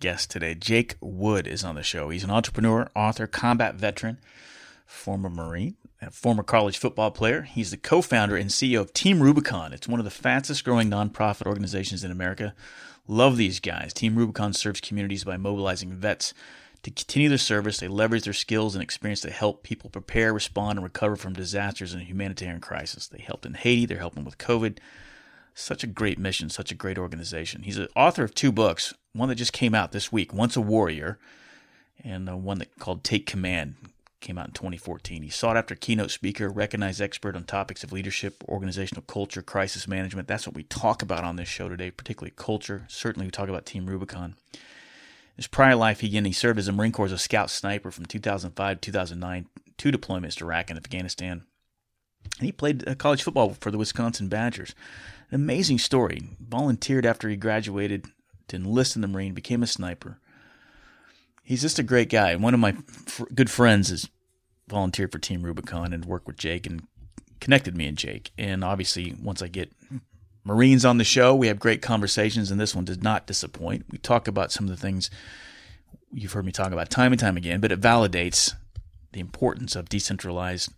guest today. Jake Wood is on the show. He's an entrepreneur, author, combat veteran, former Marine, former college football player. He's the co founder and CEO of Team Rubicon. It's one of the fastest growing nonprofit organizations in America. Love these guys. Team Rubicon serves communities by mobilizing vets to continue their service. They leverage their skills and experience to help people prepare, respond, and recover from disasters and humanitarian crisis. They helped in Haiti, they're helping with COVID such a great mission, such a great organization. He's an author of two books, one that just came out this week, Once a Warrior, and the one that called Take Command came out in 2014. He's sought after keynote speaker, recognized expert on topics of leadership, organizational culture, crisis management. That's what we talk about on this show today, particularly culture. Certainly, we talk about Team Rubicon. His prior life, he, again, he served as a Marine Corps as a scout sniper from 2005 to 2009, two deployments to Iraq and Afghanistan. And he played uh, college football for the Wisconsin Badgers. An amazing story. Volunteered after he graduated to enlist in the Marine, became a sniper. He's just a great guy. One of my f- good friends has volunteered for Team Rubicon and worked with Jake and connected me and Jake. And obviously, once I get Marines on the show, we have great conversations, and this one does not disappoint. We talk about some of the things you've heard me talk about time and time again, but it validates the importance of decentralized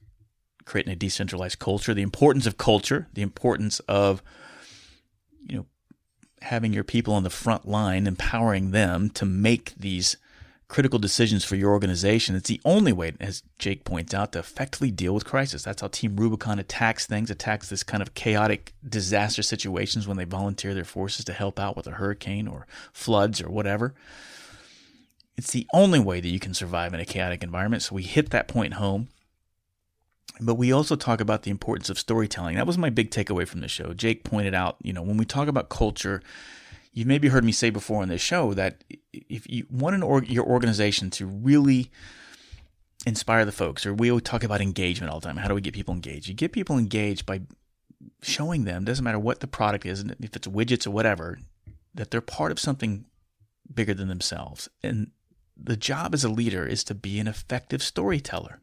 creating a decentralized culture, the importance of culture, the importance of you know having your people on the front line, empowering them to make these critical decisions for your organization. It's the only way, as Jake points out, to effectively deal with crisis. That's how Team Rubicon attacks things, attacks this kind of chaotic disaster situations when they volunteer their forces to help out with a hurricane or floods or whatever. It's the only way that you can survive in a chaotic environment. So we hit that point home. But we also talk about the importance of storytelling. That was my big takeaway from the show. Jake pointed out, you know, when we talk about culture, you've maybe heard me say before on this show that if you want an your organization to really inspire the folks, or we talk about engagement all the time. How do we get people engaged? You get people engaged by showing them, doesn't matter what the product is, if it's widgets or whatever, that they're part of something bigger than themselves. And the job as a leader is to be an effective storyteller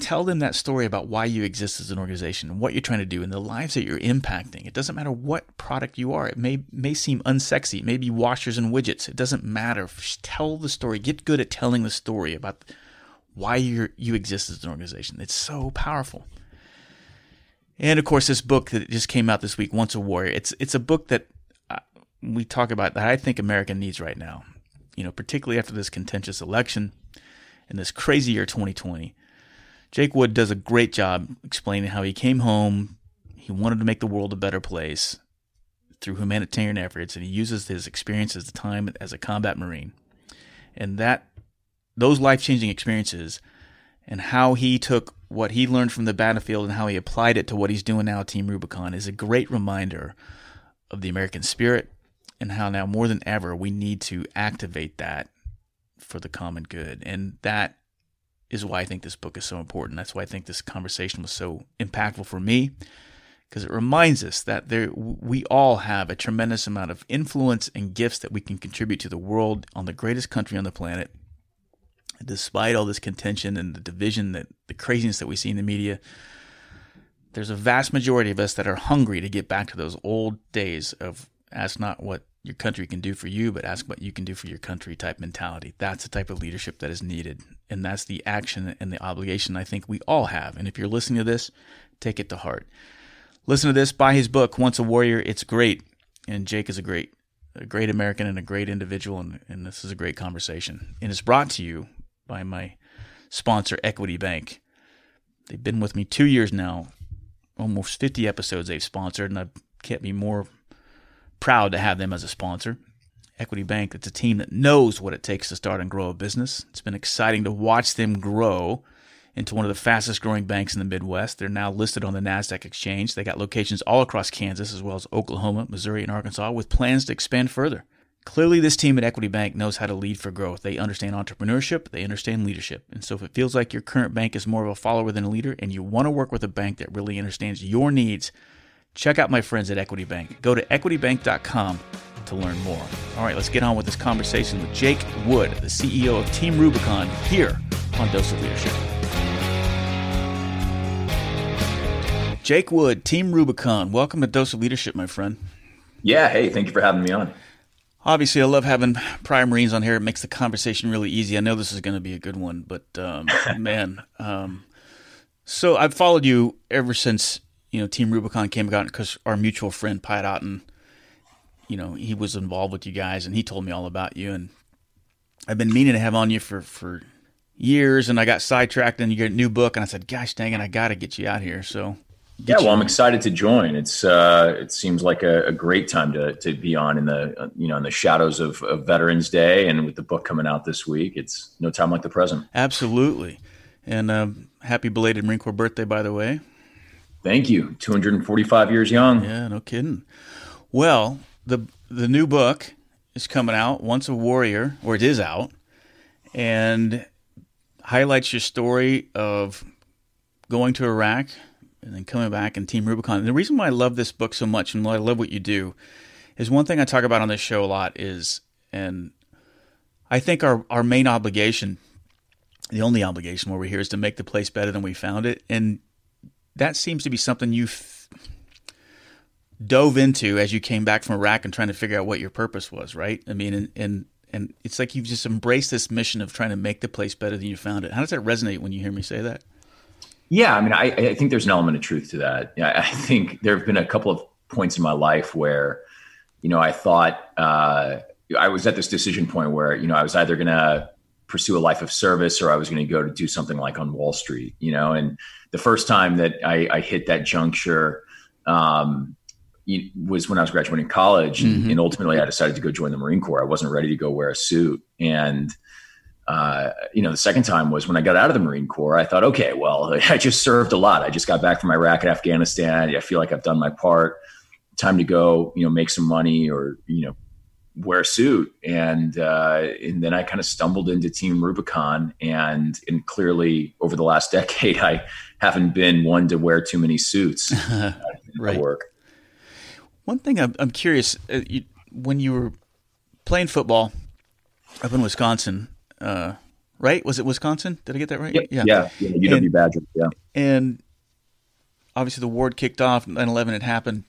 tell them that story about why you exist as an organization and what you're trying to do and the lives that you're impacting. It doesn't matter what product you are. It may may seem unsexy. It may be washers and widgets. It doesn't matter. Just tell the story. Get good at telling the story about why you you exist as an organization. It's so powerful. And of course, this book that just came out this week, Once a Warrior. It's it's a book that uh, we talk about that I think America needs right now. You know, particularly after this contentious election and this crazy year 2020 Jake Wood does a great job explaining how he came home, he wanted to make the world a better place through humanitarian efforts, and he uses his experience as the time as a combat marine, and that those life changing experiences, and how he took what he learned from the battlefield and how he applied it to what he's doing now Team Rubicon is a great reminder of the American spirit and how now more than ever we need to activate that for the common good, and that is why I think this book is so important. That's why I think this conversation was so impactful for me because it reminds us that there we all have a tremendous amount of influence and gifts that we can contribute to the world on the greatest country on the planet. Despite all this contention and the division that the craziness that we see in the media, there's a vast majority of us that are hungry to get back to those old days of ask not what your country can do for you, but ask what you can do for your country type mentality. That's the type of leadership that is needed. And that's the action and the obligation I think we all have. And if you're listening to this, take it to heart. Listen to this, buy his book, Once a Warrior. It's great. And Jake is a great, a great American and a great individual. And, and this is a great conversation. And it's brought to you by my sponsor, Equity Bank. They've been with me two years now, almost 50 episodes they've sponsored, and I can't be more proud to have them as a sponsor. Equity Bank, it's a team that knows what it takes to start and grow a business. It's been exciting to watch them grow into one of the fastest growing banks in the Midwest. They're now listed on the NASDAQ exchange. They got locations all across Kansas, as well as Oklahoma, Missouri, and Arkansas, with plans to expand further. Clearly, this team at Equity Bank knows how to lead for growth. They understand entrepreneurship, they understand leadership. And so, if it feels like your current bank is more of a follower than a leader and you want to work with a bank that really understands your needs, check out my friends at Equity Bank. Go to equitybank.com to learn more. All right, let's get on with this conversation with Jake Wood, the CEO of Team Rubicon, here on Dose of Leadership. Jake Wood, Team Rubicon, welcome to Dose of Leadership, my friend. Yeah, hey, thank you for having me on. Obviously, I love having prior Marines on here. It makes the conversation really easy. I know this is going to be a good one, but um, man, um, so I've followed you ever since you know Team Rubicon came about because our mutual friend Pat Otten, you know, he was involved with you guys, and he told me all about you. And I've been meaning to have on you for for years, and I got sidetracked, and you get a new book, and I said, "Gosh dang it, I got to get you out here." So yeah, well, I'm excited to join. It's uh, it seems like a, a, great time to to be on in the you know in the shadows of, of, Veterans Day, and with the book coming out this week, it's no time like the present. Absolutely, and um, happy belated Marine Corps birthday, by the way. Thank you. 245 years young. Yeah, no kidding. Well, the the new book is coming out, Once a Warrior, or it is out, and highlights your story of going to Iraq and then coming back and Team Rubicon. And the reason why I love this book so much and why I love what you do is one thing I talk about on this show a lot is, and I think our, our main obligation, the only obligation where we're here is to make the place better than we found it. And that seems to be something you've dove into as you came back from Iraq and trying to figure out what your purpose was, right? I mean, and, and, and it's like you've just embraced this mission of trying to make the place better than you found it. How does that resonate when you hear me say that? Yeah, I mean, I, I think there's an element of truth to that. I think there have been a couple of points in my life where, you know, I thought uh, I was at this decision point where, you know, I was either going to pursue a life of service or I was going to go to do something like on Wall Street, you know. And the first time that I, I hit that juncture um, was when I was graduating college, mm-hmm. and, ultimately I decided to go join the Marine Corps. I wasn't ready to go wear a suit, and uh, you know, the second time was when I got out of the Marine Corps. I thought, okay, well, I just served a lot. I just got back from Iraq and Afghanistan. I feel like I've done my part. Time to go, you know, make some money or you know, wear a suit. And uh, and then I kind of stumbled into Team Rubicon, and and clearly over the last decade, I haven't been one to wear too many suits. right. Work. One thing I'm, I'm curious uh, you, when you were playing football up in Wisconsin uh, right? Was it Wisconsin? Did I get that right? Yep. Yeah, yeah, yeah UW and, Badger. Yeah, and obviously the war kicked off. 9/11 had happened.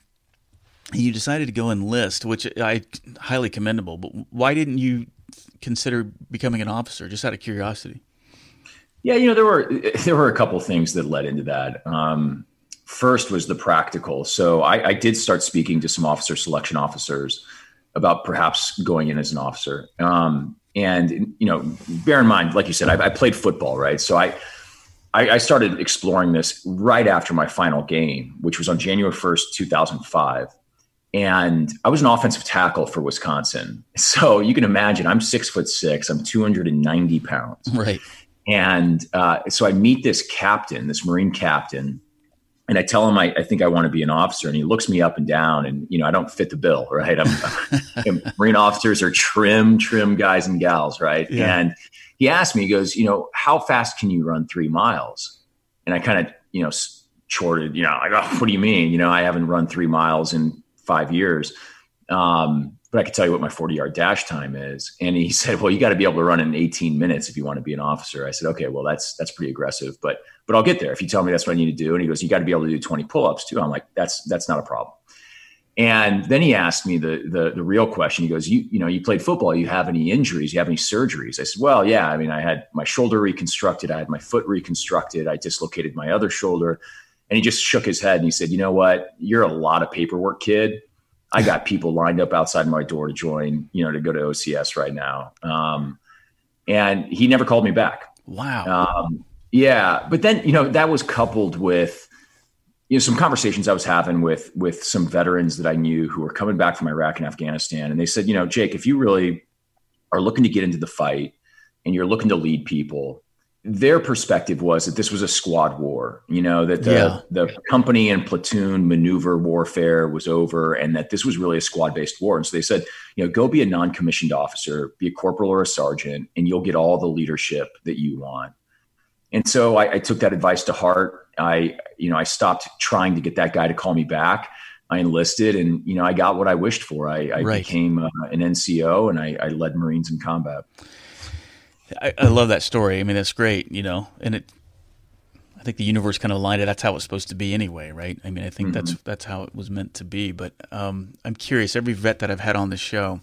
You decided to go enlist, which I highly commendable. But why didn't you consider becoming an officer? Just out of curiosity. Yeah, you know there were there were a couple things that led into that. Um, first was the practical. So I, I, did start speaking to some officer selection officers about perhaps going in as an officer. Um, and you know, bear in mind, like you said, I, I played football, right? So I, I, I started exploring this right after my final game, which was on January first, two thousand five and I was an offensive tackle for Wisconsin. So you can imagine I'm six foot six, I'm 290 pounds. Right. And uh, so I meet this captain, this Marine captain, and I tell him I, I, think I want to be an officer, and he looks me up and down, and you know I don't fit the bill, right? I'm, Marine officers are trim, trim guys and gals, right? Yeah. And he asked me, he goes, you know, how fast can you run three miles? And I kind of, you know, chorted, you know, like, oh, what do you mean? You know, I haven't run three miles in five years. Um, but I could tell you what my 40 yard dash time is. And he said, well, you got to be able to run in 18 minutes if you want to be an officer. I said, okay, well, that's, that's pretty aggressive, but, but I'll get there if you tell me that's what I need to do. And he goes, you got to be able to do 20 pull-ups too. I'm like, that's, that's not a problem. And then he asked me the, the, the real question. He goes, you, you know, you played football. You have any injuries? You have any surgeries? I said, well, yeah, I mean, I had my shoulder reconstructed. I had my foot reconstructed. I dislocated my other shoulder. And he just shook his head and he said, you know what? You're a lot of paperwork kid I got people lined up outside my door to join, you know, to go to OCS right now. Um, and he never called me back. Wow. Um, yeah, but then you know that was coupled with you know some conversations I was having with with some veterans that I knew who were coming back from Iraq and Afghanistan, and they said, you know, Jake, if you really are looking to get into the fight and you're looking to lead people, their perspective was that this was a squad war, you know, that the, yeah. the company and platoon maneuver warfare was over and that this was really a squad based war. And so they said, you know, go be a non commissioned officer, be a corporal or a sergeant, and you'll get all the leadership that you want. And so I, I took that advice to heart. I, you know, I stopped trying to get that guy to call me back. I enlisted and, you know, I got what I wished for. I, I right. became uh, an NCO and I, I led Marines in combat. I, I love that story. I mean, that's great, you know, and it. I think the universe kind of aligned it. That's how it's supposed to be anyway, right? I mean, I think mm-hmm. that's that's how it was meant to be. But um, I'm curious. Every vet that I've had on the show,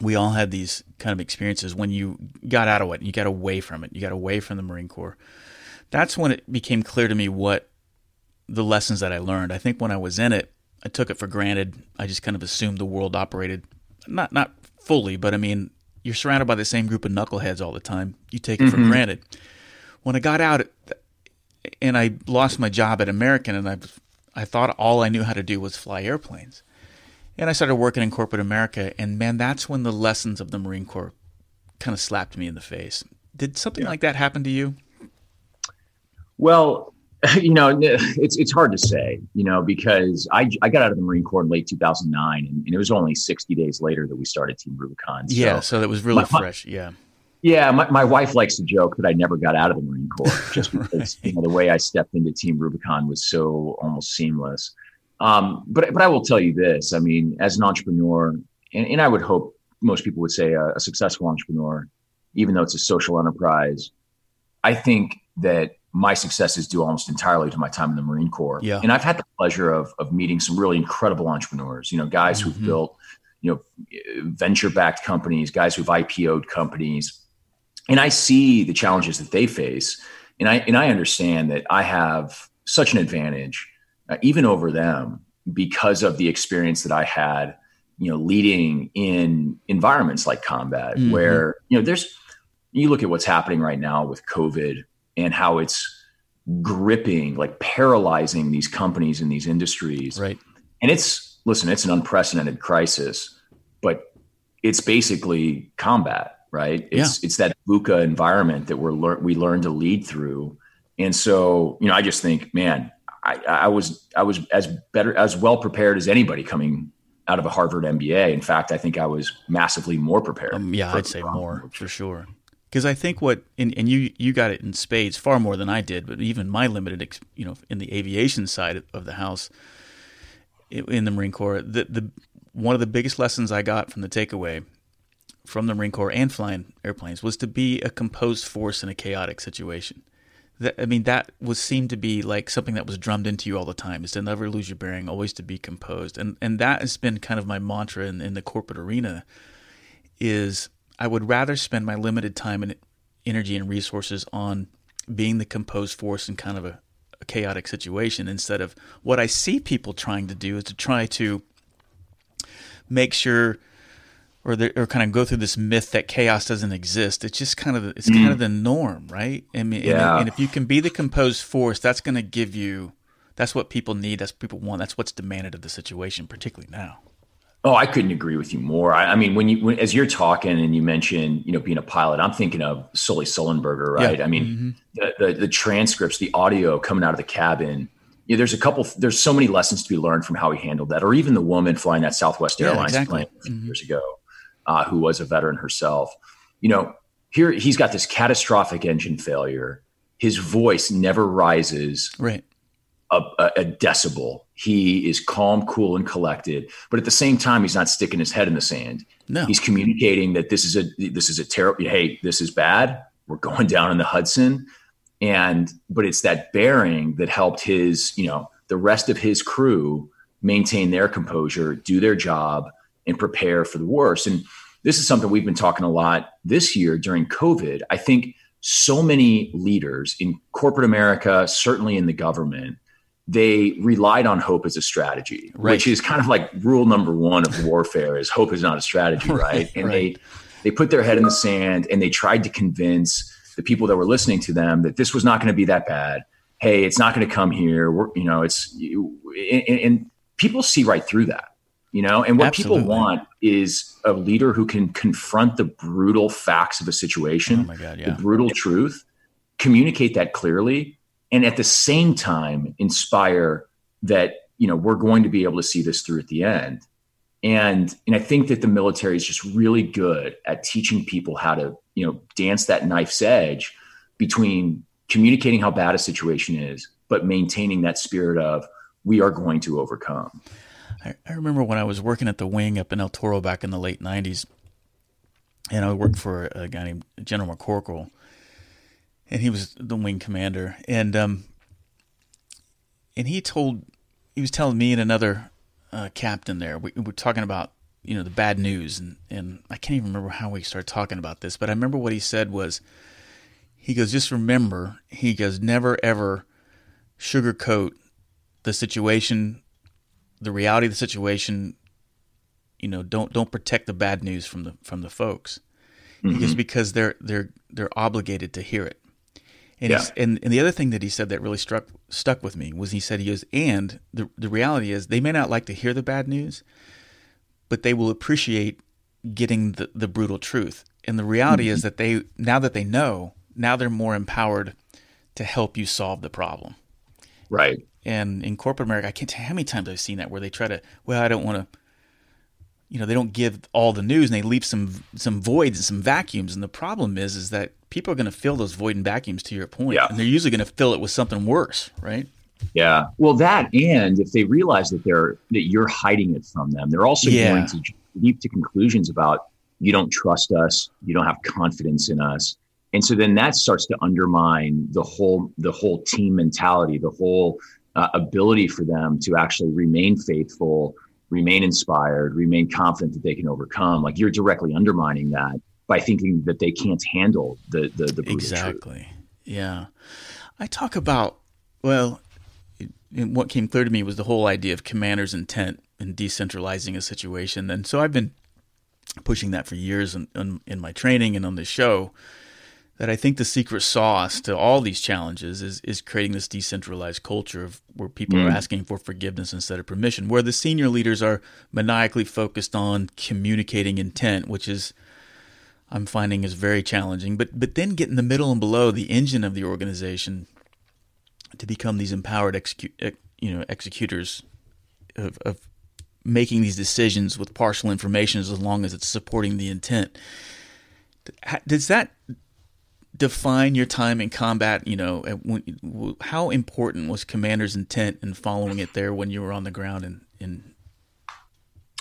we all had these kind of experiences when you got out of it, you got away from it, you got away from the Marine Corps. That's when it became clear to me what the lessons that I learned. I think when I was in it, I took it for granted. I just kind of assumed the world operated not not fully, but I mean, you're surrounded by the same group of knuckleheads all the time. You take it mm-hmm. for granted. When I got out and I lost my job at American, and I I thought all I knew how to do was fly airplanes, and I started working in corporate America, and man, that's when the lessons of the Marine Corps kind of slapped me in the face. Did something yeah. like that happen to you? Well, you know, it's it's hard to say, you know, because I, I got out of the Marine Corps in late 2009, and, and it was only 60 days later that we started Team Rubicon. So yeah, so it was really my, fresh. Yeah. Yeah, my, my wife likes to joke that I never got out of the Marine Corps just because right. you know, the way I stepped into Team Rubicon was so almost seamless. Um, but but I will tell you this: I mean, as an entrepreneur, and, and I would hope most people would say a, a successful entrepreneur, even though it's a social enterprise, I think that my success is due almost entirely to my time in the Marine Corps. Yeah. And I've had the pleasure of, of meeting some really incredible entrepreneurs, you know, guys mm-hmm. who've built, you know, venture backed companies, guys who've IPO'd companies. And I see the challenges that they face. And I, and I understand that I have such an advantage, uh, even over them, because of the experience that I had, you know, leading in environments like combat, mm-hmm. where, you know, there's, you look at what's happening right now with COVID and how it's gripping, like paralyzing these companies and these industries. Right. And it's listen, it's an unprecedented crisis, but it's basically combat, right? It's yeah. it's that VUCA environment that we're lear- we learn to lead through. And so, you know, I just think, man, I, I was I was as better as well prepared as anybody coming out of a Harvard MBA. In fact, I think I was massively more prepared. Um, yeah, I'd say more for sure because I think what and, and you you got it in spades far more than I did, but even my limited you know in the aviation side of the house in the Marine Corps, the the one of the biggest lessons I got from the takeaway from the Marine Corps and flying airplanes was to be a composed force in a chaotic situation. That, I mean, that was seemed to be like something that was drummed into you all the time: is to never lose your bearing, always to be composed, and and that has been kind of my mantra in, in the corporate arena. Is I would rather spend my limited time and energy and resources on being the composed force in kind of a, a chaotic situation instead of what I see people trying to do is to try to make sure or or kind of go through this myth that chaos doesn't exist. It's just kind of it's mm. kind of the norm, right? I mean, yeah. and, and if you can be the composed force, that's going to give you that's what people need. That's what people want. That's what's demanded of the situation, particularly now. Oh, I couldn't agree with you more. I, I mean, when you when, as you're talking and you mentioned, you know, being a pilot, I'm thinking of Sully Sullenberger, right? Yeah. I mean, mm-hmm. the, the, the transcripts, the audio coming out of the cabin. You know, there's a couple. There's so many lessons to be learned from how he handled that, or even the woman flying that Southwest yeah, Airlines exactly. plane mm-hmm. years ago, uh, who was a veteran herself. You know, here he's got this catastrophic engine failure. His voice never rises. Right a, a, decibel. He is calm, cool, and collected. But at the same time, he's not sticking his head in the sand. No, he's communicating that this is a this is a terrible. Hey, this is bad. We're going down in the Hudson, and but it's that bearing that helped his you know the rest of his crew maintain their composure, do their job, and prepare for the worst. And this is something we've been talking a lot this year during COVID. I think so many leaders in corporate America, certainly in the government, they relied on hope as a strategy, right. which is kind of like rule number one of warfare is hope is not a strategy, right? right and right. they they put their head in the sand and they tried to convince the people that were listening to them that this was not going to be that bad. Hey, it's not going to come here. We're, you know, it's and, and, people see right through that, you know. And what Absolutely. people want is a leader who can confront the brutal facts of a situation, oh God, yeah. the brutal truth, communicate that clearly and at the same time inspire that you know we're going to be able to see this through at the end. And and i think that the military is just really good at teaching people how to you know dance that knife's edge between communicating how bad a situation is but maintaining that spirit of we are going to overcome. I, I remember when i was working at the wing up in el toro back in the late 90s and i worked for a guy named general mccorkle and he was the wing commander and um and he told he was telling me and another uh, captain there. We, we, were talking about you know the bad news, and and I can't even remember how we started talking about this, but I remember what he said was, he goes, just remember, he goes, never ever sugarcoat the situation, the reality of the situation. You know, don't don't protect the bad news from the from the folks, mm-hmm. just because they're they're they're obligated to hear it. And, yeah. and and the other thing that he said that really struck stuck with me was he said he goes and the the reality is they may not like to hear the bad news, but they will appreciate getting the the brutal truth. And the reality mm-hmm. is that they now that they know now they're more empowered to help you solve the problem. Right. And in corporate America, I can't tell you how many times I've seen that where they try to well I don't want to you know they don't give all the news and they leave some some voids and some vacuums and the problem is is that people are going to fill those void and vacuums to your point yeah. and they're usually going to fill it with something worse right yeah well that and if they realize that they're that you're hiding it from them they're also yeah. going to leap to conclusions about you don't trust us you don't have confidence in us and so then that starts to undermine the whole the whole team mentality the whole uh, ability for them to actually remain faithful remain inspired, remain confident that they can overcome. Like you're directly undermining that by thinking that they can't handle the the, the exactly. Truth. Yeah, I talk about well, what came clear to me was the whole idea of commander's intent in decentralizing a situation, and so I've been pushing that for years in, in, in my training and on this show that I think the secret sauce to all these challenges is is creating this decentralized culture of where people mm. are asking for forgiveness instead of permission, where the senior leaders are maniacally focused on communicating intent, which is I'm finding is very challenging. But but then get in the middle and below the engine of the organization to become these empowered execu- you know executors of, of making these decisions with partial information as long as it's supporting the intent. Does that define your time in combat? You know, how important was commander's intent in following it there when you were on the ground in, in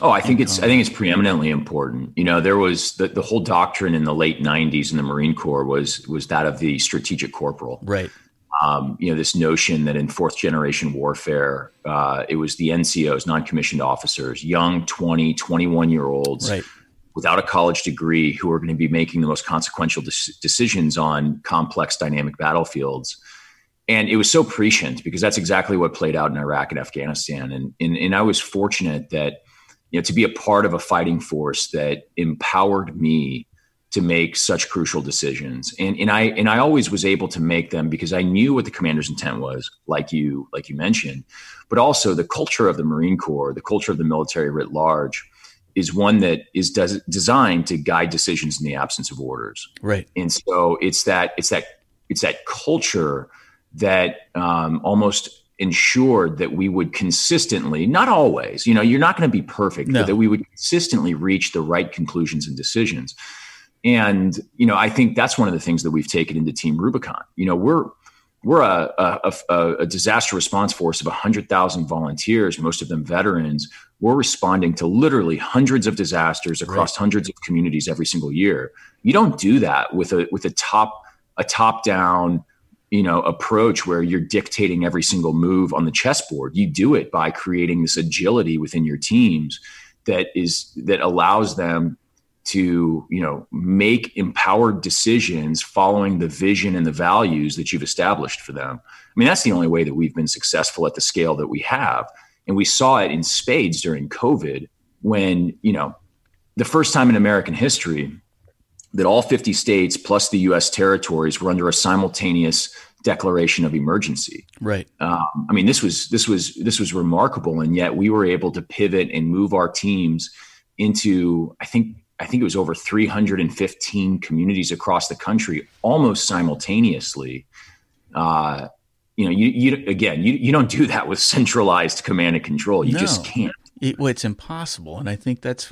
Oh, I think it's I think it's preeminently important. You know, there was the, the whole doctrine in the late '90s in the Marine Corps was was that of the strategic corporal. Right. Um, you know, this notion that in fourth generation warfare, uh, it was the NCOs, non commissioned officers, young 20, 21 year olds right without a college degree who are going to be making the most consequential decisions on complex dynamic battlefields. And it was so prescient because that's exactly what played out in Iraq and Afghanistan. And, and, and I was fortunate that, you know, to be a part of a fighting force that empowered me to make such crucial decisions. And, and I, and I always was able to make them because I knew what the commander's intent was, like you, like you mentioned, but also the culture of the Marine Corps, the culture of the military writ large is one that is des- designed to guide decisions in the absence of orders. Right. And so it's that it's that it's that culture that um, almost ensured that we would consistently, not always, you know, you're not going to be perfect, no. but that we would consistently reach the right conclusions and decisions. And you know, I think that's one of the things that we've taken into Team Rubicon. You know, we're we're a, a, a, a disaster response force of 100,000 volunteers, most of them veterans. We're responding to literally hundreds of disasters across right. hundreds of communities every single year. You don't do that with a with a top a top down you know approach where you're dictating every single move on the chessboard. You do it by creating this agility within your teams that is that allows them to you know make empowered decisions following the vision and the values that you've established for them i mean that's the only way that we've been successful at the scale that we have and we saw it in spades during covid when you know the first time in american history that all 50 states plus the us territories were under a simultaneous declaration of emergency right um, i mean this was this was this was remarkable and yet we were able to pivot and move our teams into i think I think it was over 315 communities across the country almost simultaneously. Uh, you know, you, you again, you, you don't do that with centralized command and control. You No. just can't. It, well, it's impossible, and I think that's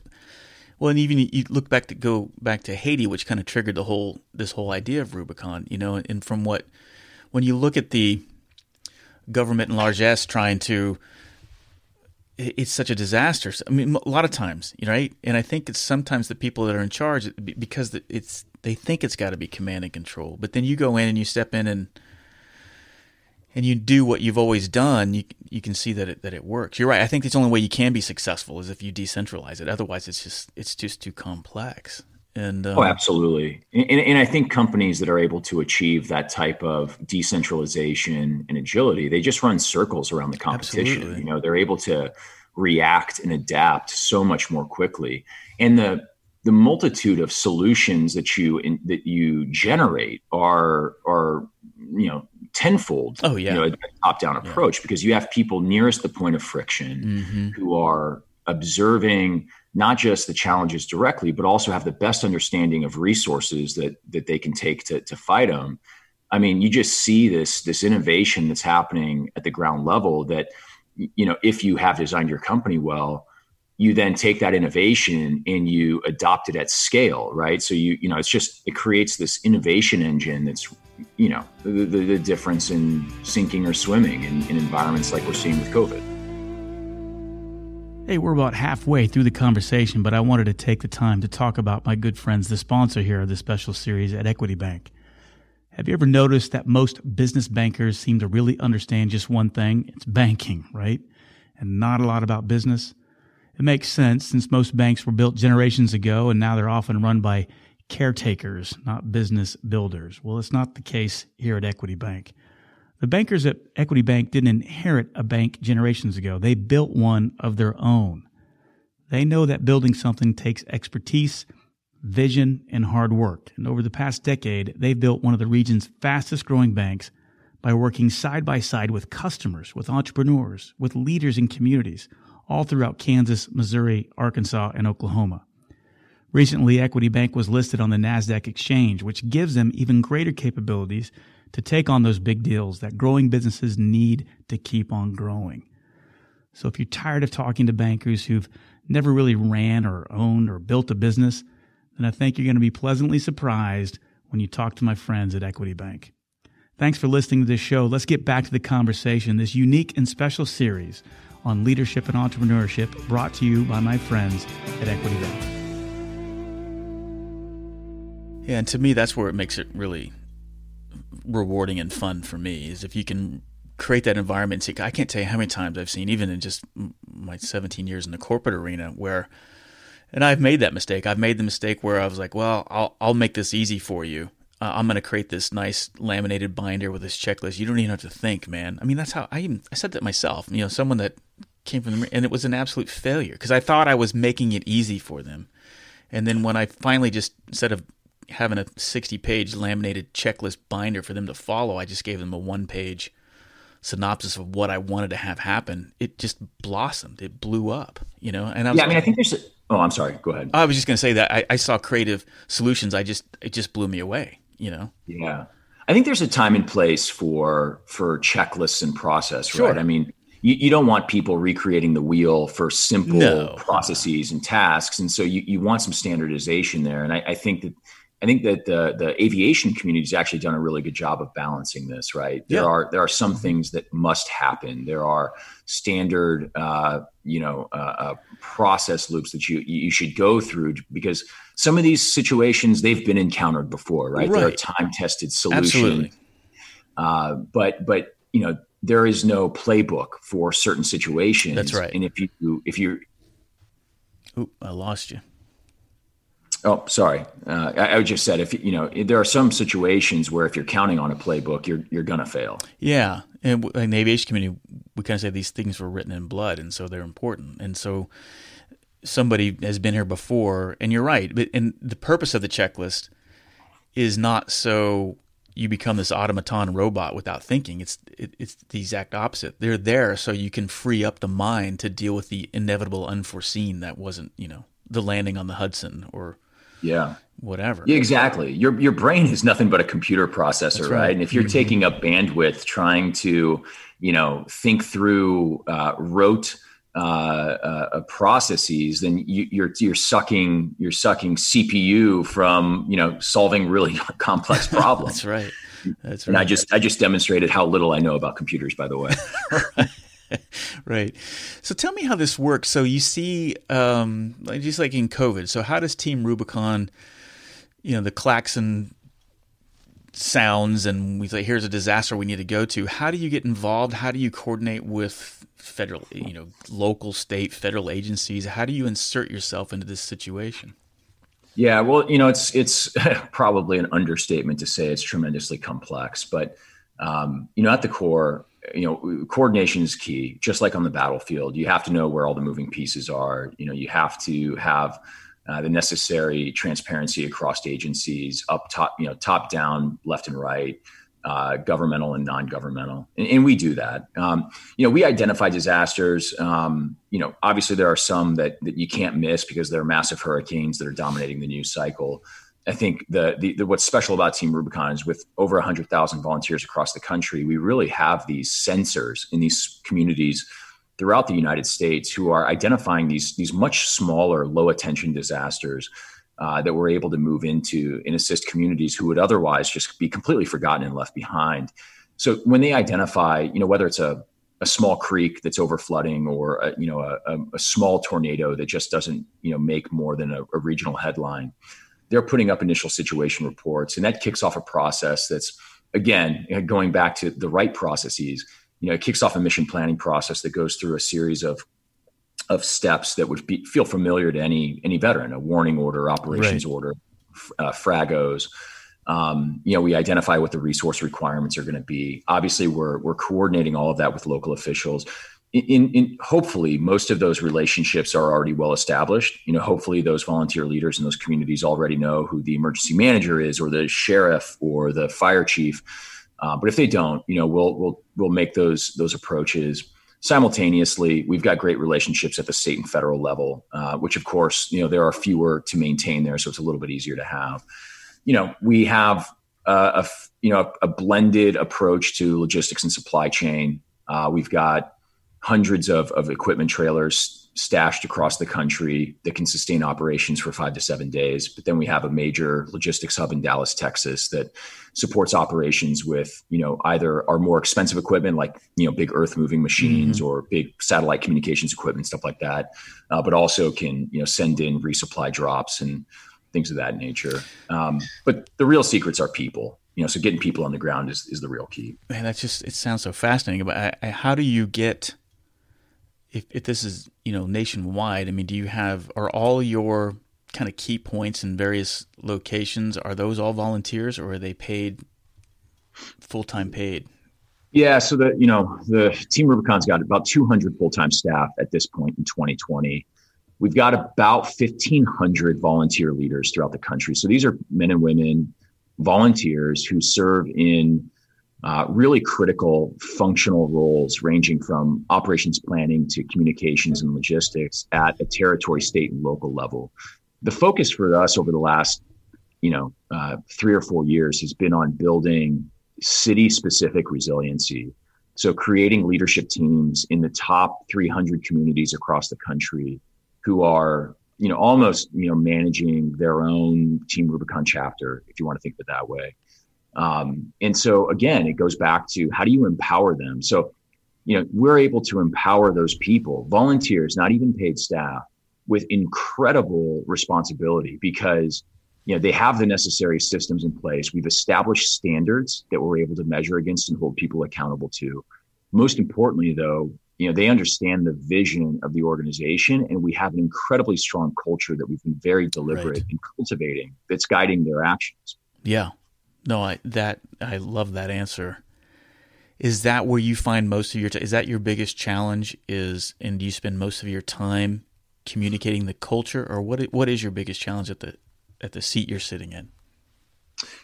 well. And even you look back to go back to Haiti, which kind of triggered the whole this whole idea of Rubicon. You know, and from what when you look at the government in largesse trying to, it's such a disaster. I mean, a lot of times, you know, right? And I think it's sometimes the people that are in charge because it's they think it's got to be command and control, but then you go in and you step in and and you do what you've always done, you you can see that it that it works. You're right. I think the only way you can be successful is if you decentralize it. Otherwise, it's just it's just too complex. And um, Oh, absolutely. And, and, and I think companies that are able to achieve that type of decentralization and agility, they just run circles around the competition. Absolutely. You know, they're able to react and adapt so much more quickly. And the the multitude of solutions that you in, that you generate are are you know tenfold. Oh, yeah. you know, a top down approach because you have people nearest the point of friction mhm. who are observing not just the challenges directly, but also have the best understanding of resources that that they can take to to fight them. I mean, you just see this this innovation that's happening at the ground level. That you know, if you have designed your company well, you then take that innovation and you adopt it at scale, right? So you you know, it's just it creates this innovation engine that's you know the, the, the difference in sinking or swimming in, in environments like we're seeing with COVID. Hey, we're about halfway through the conversation, but I wanted to take the time to talk about my good friends, the sponsor here of this special series at Equity Bank. Have you ever noticed that most business bankers seem to really understand just one thing? It's banking, right? And not a lot about business. It makes sense since most banks were built generations ago and now they're often run by caretakers, not business builders. Well, it's not the case here at Equity Bank. The bankers at Equity Bank didn't inherit a bank generations ago. They built one of their own. They know that building something takes expertise, vision, and hard work. And over the past decade, they've built one of the region's fastest growing banks by working side by side with customers, with entrepreneurs, with leaders in communities, all throughout Kansas, Missouri, Arkansas, and Oklahoma. Recently, Equity Bank was listed on the NASDAQ exchange, which gives them even greater capabilities to take on those big deals that growing businesses need to keep on growing. So if you're tired of talking to bankers who've never really ran or owned or built a business, then I think you're going to be pleasantly surprised when you talk to my friends at Equity Bank. Thanks for listening to this show. Let's get back to the conversation, this unique and special series on leadership and entrepreneurship brought to you by my friends at Equity Bank. Yeah, and to me, that's where it makes it really rewarding and fun for me is if you can create that environment. See, I can't tell you how many times I've seen, even in just my 17 years in the corporate arena, where, and I've made that mistake. I've made the mistake where I was like, well, I'll I'll make this easy for you. Uh, I'm going to create this nice laminated binder with this checklist. You don't even have to think, man. I mean, that's how I even I said that myself. You know, someone that came from the and it was an absolute failure because I thought I was making it easy for them. And then when I finally just instead of having a 60 page laminated checklist binder for them to follow, I just gave them a one page synopsis of what I wanted to have happen. It just blossomed. It blew up, you know? And I was Yeah, I mean, I think there's. A, oh, I'm sorry. Go ahead. I was just going to say that I, I saw creative solutions. I just, it just blew me away, you know? Yeah, I think there's a time and place for for checklists and process, Sure. right? I mean, you, you don't want people recreating the wheel for simple No. processes and tasks, and so you, you want some standardization there. And I, I think that I think that the the aviation community has actually done a really good job of balancing this, right? There Yeah. are there are some things that must happen. There are standard, uh, you know, uh, uh, process loops that you you should go through because some of these situations they've been encountered before, right? There are time tested solutions. Absolutely. Uh, but but you know there is no playbook for certain situations. That's right. And if you if you Oop, I lost you. Oh sorry, uh, I, I just said if you know there are some situations where if you're counting on a playbook, you're you're gonna fail. Yeah, and w- in the aviation community, we kind of say these things were written in blood, and so they're important. And so somebody has been here before, and you're right. But and the purpose of the checklist is not so you become this automaton robot without thinking. It's it, it's the exact opposite. They're there so you can free up the mind to deal with the inevitable unforeseen that wasn't you know the landing on the Hudson or yeah whatever. Yeah, exactly. Your your brain is nothing but a computer processor, right. right. And if you're mm-hmm. taking up bandwidth trying to, you know, think through uh, rote uh, uh, processes, then you, you're you're sucking you're sucking CPU from you know solving really complex problems. That's right. That's right. And I just I just demonstrated how little I know about computers, by the way. right. So tell me how this works. So you see, um, just like in COVID. So how does Team Rubicon, you know, the klaxon sounds, and we say, "Here's a disaster we need to go to." How do you get involved? How do you coordinate with federal, you know, local, state, federal agencies? How do you insert yourself into this situation? Yeah, well, you know, it's it's probably an understatement to say it's tremendously complex, but um, you know, at the core, you know, coordination is key. Just like on the battlefield, you have to know where all the moving pieces are. You know, you have to have uh, the necessary transparency across agencies, up top, you know, top down, left and right, uh, governmental and non-governmental, and, and we do that. Um, you know, we identify disasters. Um, you know, obviously there are some that that you can't miss because there are massive hurricanes that are dominating the news cycle. I think the, the, the, what's special about Team Rubicon is with over 100,000 volunteers across the country, we really have these sensors in these communities throughout the United States who are identifying these these much smaller, low attention disasters uh, that we're able to move into and assist communities who would otherwise just be completely forgotten and left behind. So when they identify, you know, whether it's a a small creek that's over flooding or a, you know a, a, small tornado that just doesn't you know make more than a, a regional headline they're putting up initial situation reports, and that kicks off a process that's again going back to the right processes. You know, it kicks off a mission planning process that goes through a series of of steps that would be, feel familiar to any any veteran: a warning order, operations right. order, uh, fragos. Um, you know, we identify what the resource requirements are going to be. Obviously, we're we're coordinating all of that with local officials in, in, hopefully most of those relationships are already well established. You know hopefully those volunteer leaders in those communities already know who the emergency manager is or the sheriff or the fire chief. Uh, but if they don't you know we'll we'll we'll make those those approaches. Simultaneously we've got great relationships at the state and federal level uh, which of course you know there are fewer to maintain there so it's a little bit easier to have. You know we have uh, a you know a, blended approach to logistics and supply chain. Uh, we've got hundreds of, of equipment trailers stashed across the country that can sustain operations for five to seven days. But then we have a major logistics hub in Dallas, Texas that supports operations with, you know, either our more expensive equipment like, you know, big earth moving machines mm-hmm. or big satellite communications equipment, stuff like that. Uh, but also can, you know, send in resupply drops and things of that nature. Um, but the real secrets are people. You know, so getting people on the ground is, is the real key. Man, that's just, it sounds so fascinating. But I, I, how do you get, if, if this is you know nationwide, I mean, do you have are all your kind of key points in various locations are those all volunteers or are they paid full time paid? Yeah, so the you know the Team Rubicon's got about 200 full time staff at this point in 2020. We've got about 1,500 volunteer leaders throughout the country. So these are men and women volunteers who serve in uh, really critical functional roles ranging from operations planning to communications and logistics at a territory, state, and local level. The focus for us over the last, you know, uh, three or four years has been on building city-specific resiliency. So creating leadership teams in the top 300 communities across the country who are you know almost you know managing their own team rubicon chapter if you want to think of it that way um, and so again, it goes back to how do you empower them? So, you know, we're able to empower those people, volunteers, not even paid staff, with incredible responsibility because you know they have the necessary systems in place. We've established standards that we're able to measure against and hold people accountable to. Most importantly, though, you know they understand the vision of the organization, and we have an incredibly strong culture that we've been very deliberate right. in cultivating that's guiding their actions. Yeah, no, I that I love that answer. Is that where you find most of your t- is that your biggest challenge is and do you spend most of your time communicating the culture or what what is your biggest challenge at the at the seat you're sitting in?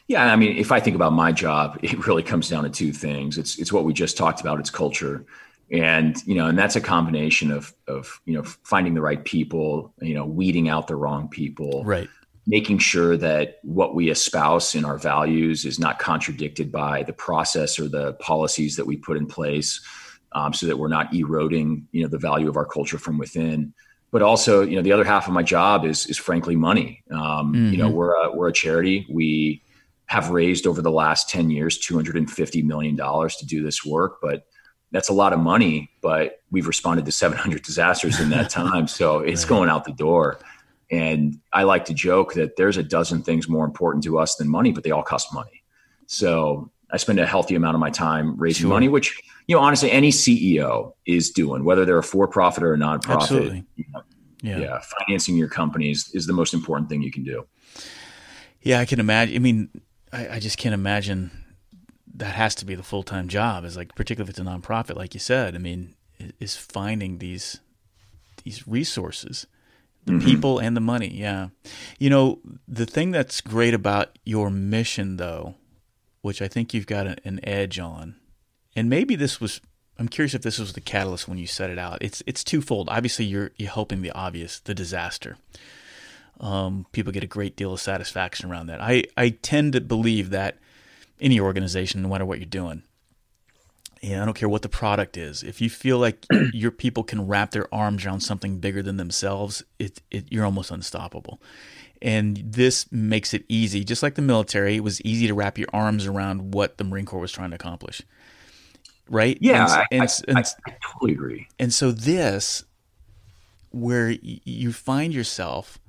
Yeah, I mean, if I think about my job, it really comes down to two things. It's it's what we just talked about, it's culture. and you know and that's a combination of of you know finding the right people you know weeding out the wrong people right making sure that what we espouse in our values is not contradicted by the process or the policies that we put in place um, so that we're not eroding you know the value of our culture from within but also you know the other half of my job is is frankly money um, mm-hmm. you know mm-hmm. we're a, we're a charity we have raised over the last 10 years 250 million dollars to do this work but that's a lot of money but we've responded to 700 disasters in that time so it's going out the door and i like to joke that there's a dozen things more important to us than money but they all cost money so i spend a healthy amount of my time raising sure. money which you know honestly any ceo is doing whether they're a for-profit or a nonprofit you know, yeah. yeah financing your companies is the most important thing you can do yeah i can imagine i mean I, I just can't imagine that has to be the full time job. Is like particularly if it's a nonprofit, like you said. I mean, is finding these these resources, the mm-hmm. people and the money. Yeah, you know the thing that's great about your mission, though, which I think you've got an edge on, and maybe this was. I'm curious if this was the catalyst when you set it out. It's it's twofold. Obviously, you're you're helping the obvious, the disaster um, people get a great deal of satisfaction around that. I, I tend to believe that any organization, no matter what you're doing, and I don't care what the product is, if you feel like your people can wrap their arms around something bigger than themselves, it, it you're almost unstoppable. And this makes it easy, just like the military. It was easy to wrap your arms around what the Marine Corps was trying to accomplish, right? Yeah, and, I, and, I, I, I totally agree. And so this, where you find yourself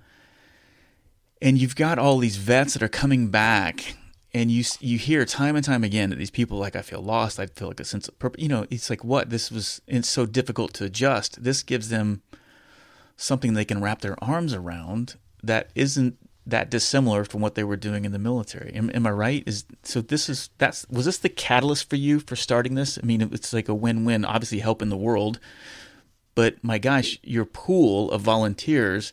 and you've got all these vets that are coming back and you you hear time and time again that these people like I feel lost, I feel like a sense of purpose. You know, it's like what this was. It's so difficult to adjust. This gives them something they can wrap their arms around that isn't that dissimilar from what they were doing in the military. Am, am I right? Is so this is that's was this the catalyst for you for starting this? I mean, it's like a win-win. Obviously, helping the world, but my gosh, your pool of volunteers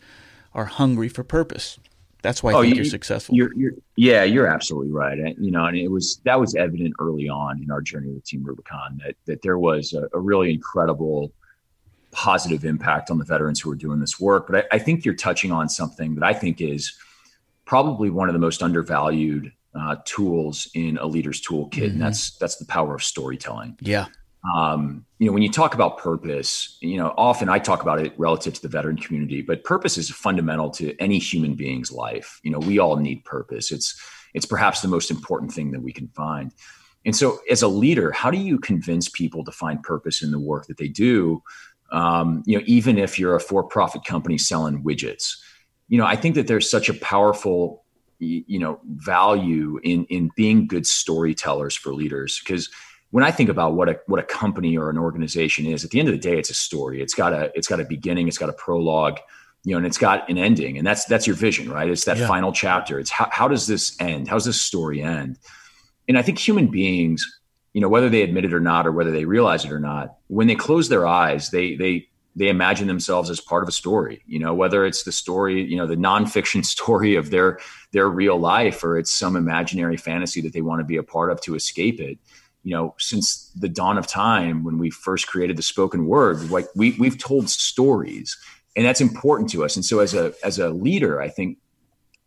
are hungry for purpose. That's why I oh, think you, are successful. You're, you're, yeah, you're absolutely right. And, you know, and it was that was evident early on in our journey with Team Rubicon that that there was a, a really incredible positive impact on the veterans who are doing this work. But I, I, think you're touching on something that I think is probably one of the most undervalued uh, tools in a leader's toolkit, mm-hmm. and that's that's the power of storytelling. Yeah, um, you know, when you talk about purpose, you know, often I talk about it relative to the veteran community, but purpose is fundamental to any human being's life. You know, we all need purpose. It's it's perhaps the most important thing that we can find. And so, as a leader, how do you convince people to find purpose in the work that they do? Um, you know, even if you're a for-profit company selling widgets, you know, I think that there's such a powerful, you know, value in in being good storytellers for leaders because when I think about what a what a company or an organization is, at the end of the day, it's a story. It's got a it's got a beginning, it's got a prologue, you know, and it's got an ending, and that's that's your vision, right? It's that yeah. final chapter. It's how how does this end? How does this story end? And I think human beings, you know, whether they admit it or not, or whether they realize it or not, when they close their eyes, they they they imagine themselves as part of a story you know whether it's the story you know the nonfiction story of their their real life or it's some imaginary fantasy that they want to be a part of to escape it you know, since the dawn of time when we first created the spoken word, like we we've told stories, and that's important to us. And so, as a as a leader, I think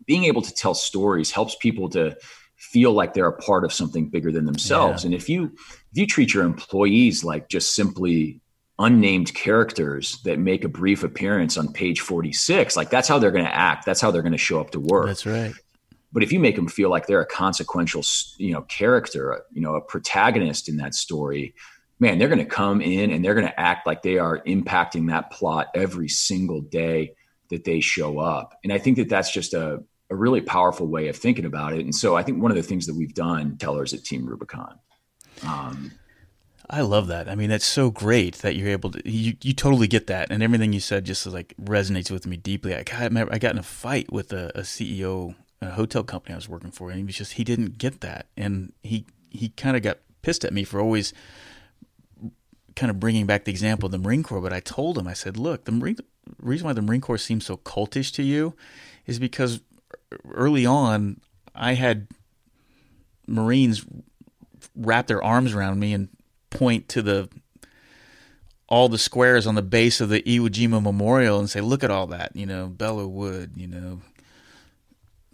being able to tell stories helps people to feel like they're a part of something bigger than themselves. Yeah. And if you if you treat your employees like just simply unnamed characters that make a brief appearance on page 46 like that's how they're going to act that's how they're going to show up to work that's right but if you make them feel like they're a consequential, you know, character, you know, a protagonist in that story, man, they're going to come in and they're going to act like they are impacting that plot every single day that they show up. And I think that that's just a, a really powerful way of thinking about it. And so I think one of the things that we've done, tellers at Team Rubicon. Um, I love that. I mean, that's so great that you're able to. You, you totally get that, and everything you said just like resonates with me deeply. I got, I, got in a fight with a, a CEO a hotel company I was working for, and he was just he didn't get that, and he he kind of got pissed at me for always kind of bringing back the example of the Marine Corps. But I told him, I said, look, the Marine reason why the Marine Corps seems so cultish to you is because early on I had Marines wrap their arms around me and point to the all the squares on the base of the Iwo Jima Memorial and say, "Look at all that," you know, Belleau Wood, you know,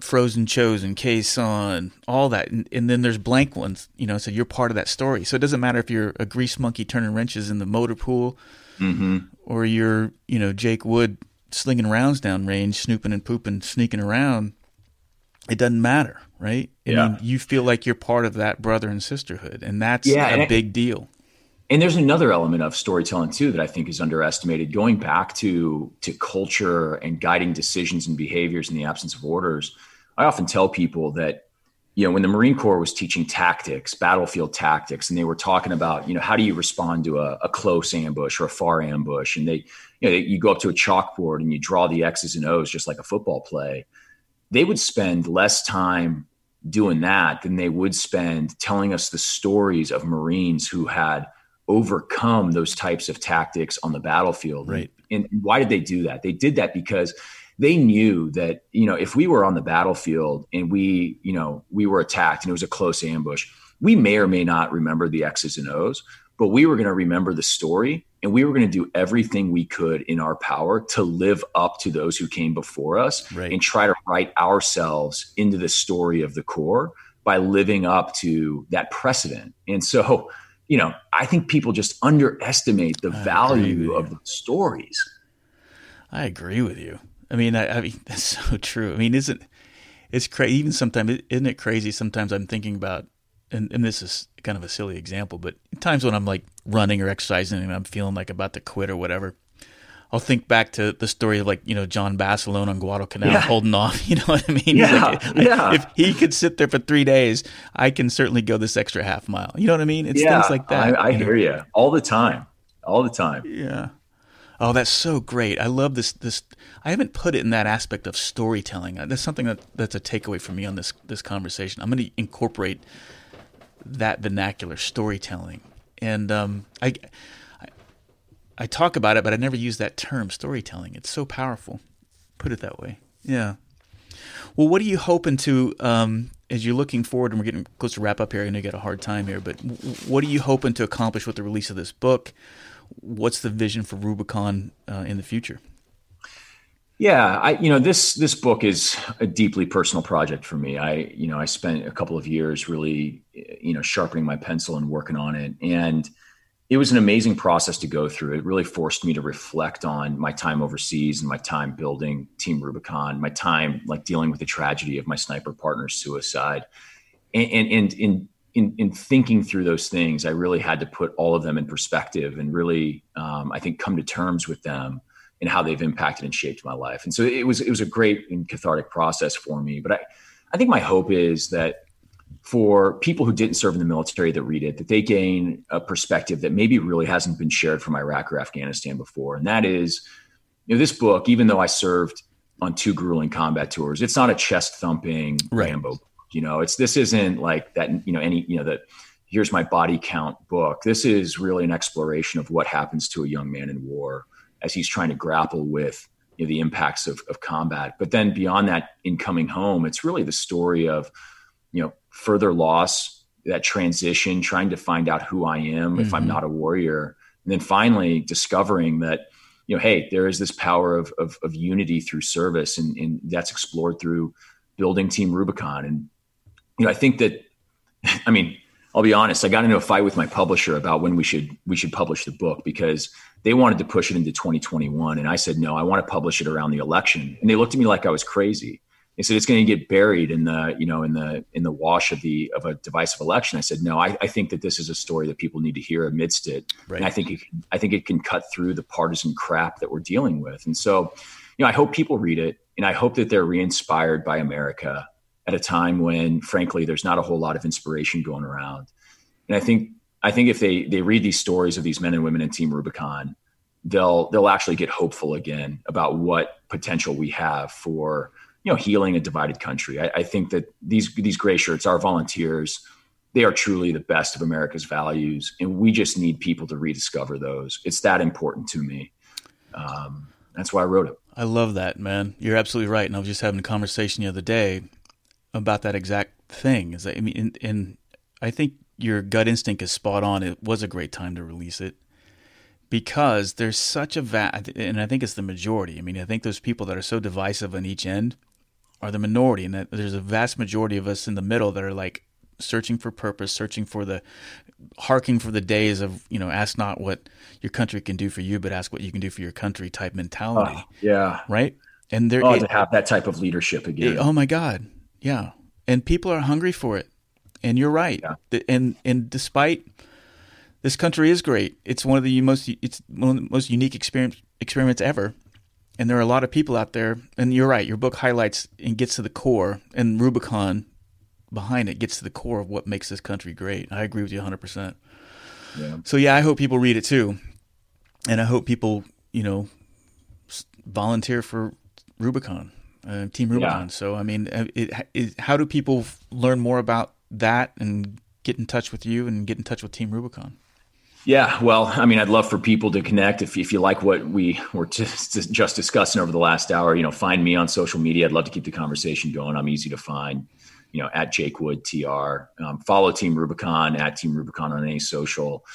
Frozen Chosen, Sanh, all that, and, and, then there's blank ones, you know. So you're part of that story. So it doesn't matter if you're a grease monkey turning wrenches in the motor pool, mm-hmm. or you're, you know, Jake Wood slinging rounds down range, snooping and pooping, sneaking around. It doesn't matter, right? I yeah. mean, you feel like you're part of that brother and sisterhood, and that's yeah, a and big deal. And there's another element of storytelling too that I think is underestimated. Going back to to culture and guiding decisions and behaviors in the absence of orders, I often tell people that you know when the Marine Corps was teaching tactics, battlefield tactics, and they were talking about you know how do you respond to a, a close ambush or a far ambush, and they you know you go up to a chalkboard and you draw the X's and O's just like a football play. They would spend less time doing that than they would spend telling us the stories of Marines who had overcome those types of tactics on the battlefield. Right. And why did they do that? They did that because they knew that, you know, if we were on the battlefield and we, you know, we were attacked and it was a close ambush, we may or may not remember the X's and O's, but we were going to remember the story and we were going to do everything we could in our power to live up to those who came before us right. and try to write ourselves into the story of the Corps by living up to that precedent. And so, you know, I think people just underestimate the I value of the stories. I agree with you. I mean, I, I, mean that's so true. I mean, isn't it's crazy? Even sometimes, isn't it crazy? Sometimes I'm thinking about, and, and this is kind of a silly example, but times when I'm like running or exercising and I'm feeling like about to quit or whatever, I'll think back to the story of like you know John Basilone on Guadalcanal Yeah. holding off. You know what I mean? Yeah, Like, I- yeah. if he could sit there for three days, I can certainly go this extra half mile. You know what I mean? It's things like that. I, I you know? hear you all the time, all the time. Yeah. Oh, that's so great. I love this. This I haven't put it in that aspect of storytelling. That's something that that's a takeaway for me on this this conversation. I'm going to incorporate that vernacular storytelling, and um, I, I I talk about it, but I never use that term storytelling. It's so powerful. Put it that way. Yeah. Well, what are you hoping to um, as you're looking forward, and we're getting close to wrap up here? I know you got a hard time here, but what are you hoping to accomplish with the release of this book? What's the vision for Rubicon uh, in the future? Yeah, I you know this this book is a deeply personal project for me. I you know I spent a couple of years really you know sharpening my pencil and working on it, and it was an amazing process to go through. It really forced me to reflect on my time overseas and my time building Team Rubicon, my time like dealing with the tragedy of my sniper partner's suicide, and and, and in in in thinking through those things, I really had to put all of them in perspective and really um, I think come to terms with them and how they've impacted and shaped my life. And so it was it was a great and cathartic process for me. But I, I think my hope is that for people who didn't serve in the military that read it, that they gain a perspective that maybe really hasn't been shared from Iraq or Afghanistan before. And that is, you know, this book, even though I served on two grueling combat tours, it's not a chest thumping Right. Rambo. You know, it's this isn't like that, you know, any, you know, that here's my body count book. This is really an exploration of what happens to a young man in war as he's trying to grapple with you know, the impacts of, of combat. But then beyond that, in coming home, it's really the story of you know further loss, that transition, trying to find out who I am if I'm Mhm. not a warrior, and then finally discovering that you know, hey, there is this power of of, of unity through service, and, and that's explored through building Team Rubicon. And you know, I think that, I mean, I'll be honest. I got into a fight with my publisher about when we should we should publish the book because they wanted to push it into 2021, and I said no. I want to publish it around the election, and they looked at me like I was crazy. They said it's going to get buried in the you know in the in the wash of the of a divisive election. I said no. I, I think that this is a story that people need to hear amidst it, Right. and I think it, can- I think it can cut through the partisan crap that we're dealing with. And so, you know, I hope people read it, and I hope that they're re-inspired by America at a time when, frankly, there's not a whole lot of inspiration going around. And I think I think if they they read these stories of these men and women in Team Rubicon, they'll they'll actually get hopeful again about what potential we have for you know healing a divided country. I, I think that these these gray shirts, our volunteers, they are truly the best of America's values, and we just need people to rediscover those. It's that important to me. Um, that's why I wrote it. I love that, man. You're absolutely right. And I was just having a conversation the other day about that exact thing. Is that, I mean, and, and I think your gut instinct is spot on. It was a great time to release it because there's such a va- and I think it's the majority. I mean, I think those people that are so divisive on each end are the minority, and that there's a vast majority of us in the middle that are like searching for purpose, searching for the harking for the days of you know ask not what your country can do for you, but ask what you can do for your country type mentality. Oh, yeah, right. And there oh, to have that type of leadership again. It, oh my God, yeah. And people are hungry for it. And you're right. Yeah. And and despite this country is great, it's one of the most it's one of the most unique experience experiments ever. And there are a lot of people out there. And you're right. Your book highlights and gets to the core, and Rubicon behind it gets to the core of what makes this country great. I agree with you 100. percent yeah. So yeah, I hope people read it too, and I hope people you know volunteer for Rubicon, uh, Team Rubicon. Yeah. So I mean, uh, it, it, how do people learn more about that and get in touch with you and get in touch with Team Rubicon? Yeah, well, I mean, I'd love for people to connect. If, if you like what we were just, just discussing over the last hour, you know, find me on social media. I'd love to keep the conversation going. I'm easy to find, you know, at Jake Wood TR. Um, follow Team Rubicon at Team Rubicon on any social.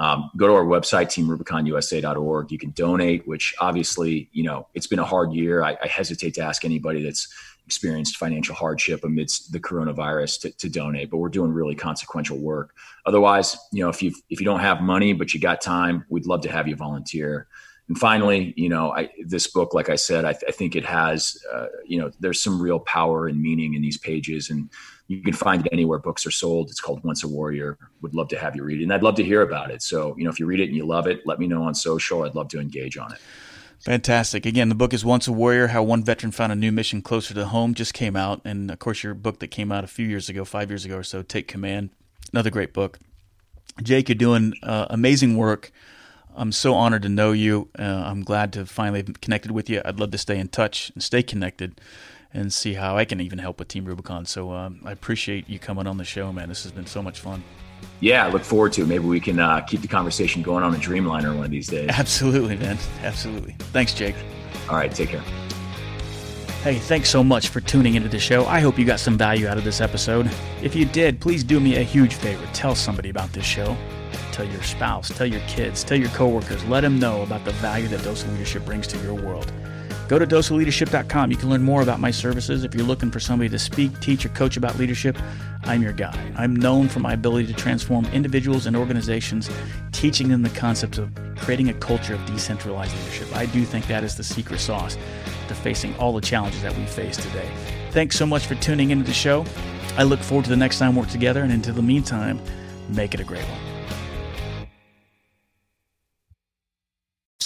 Um, go to our website, teamrubiconusa.org. You can donate, which obviously, you know, it's been a hard year. I, I hesitate to ask anybody that's experienced financial hardship amidst the coronavirus to, to, donate, but we're doing really consequential work. Otherwise, you know, if you if you don't have money but you got time, we'd love to have you volunteer. And finally, you know, I, this book, like I said, I, th- I think it has, uh, you know, there's some real power and meaning in these pages, and you can find it anywhere books are sold. It's called Once a Warrior. Would love to have you read it, and I'd love to hear about it. So, you know, if you read it and you love it, let me know on social. I'd love to engage on it. Fantastic. Again, the book is Once a Warrior How One Veteran Found a New Mission Closer to Home, just came out. And of course, your book that came out a few years ago, five years ago or so, Take Command. Another great book. Jake, you're doing uh, amazing work. I'm so honored to know you. Uh, I'm glad to finally have connected with you. I'd love to stay in touch and stay connected and see how I can even help with Team Rubicon. So um, I appreciate you coming on the show, man. This has been so much fun. Yeah, I look forward to it. Maybe we can uh, keep the conversation going on a Dreamliner one of these days. Absolutely, man. Absolutely. Thanks, Jake. All right, take care. Hey, thanks so much for tuning into the show. I hope you got some value out of this episode. If you did, please do me a huge favor. Tell somebody about this show. Tell your spouse, tell your kids, tell your coworkers. Let them know about the value that Dose of Leadership brings to your world. Go to doseofleadership.com. You can learn more about my services. If you're looking for somebody to speak, teach, or coach about leadership, I'm your guy. I'm known for my ability to transform individuals and organizations, teaching them the concepts of creating a culture of decentralized leadership. I do think that is the secret sauce to facing all the challenges that we face today. Thanks so much for tuning into the show. I look forward to the next time we're together, and until the meantime, make it a great one.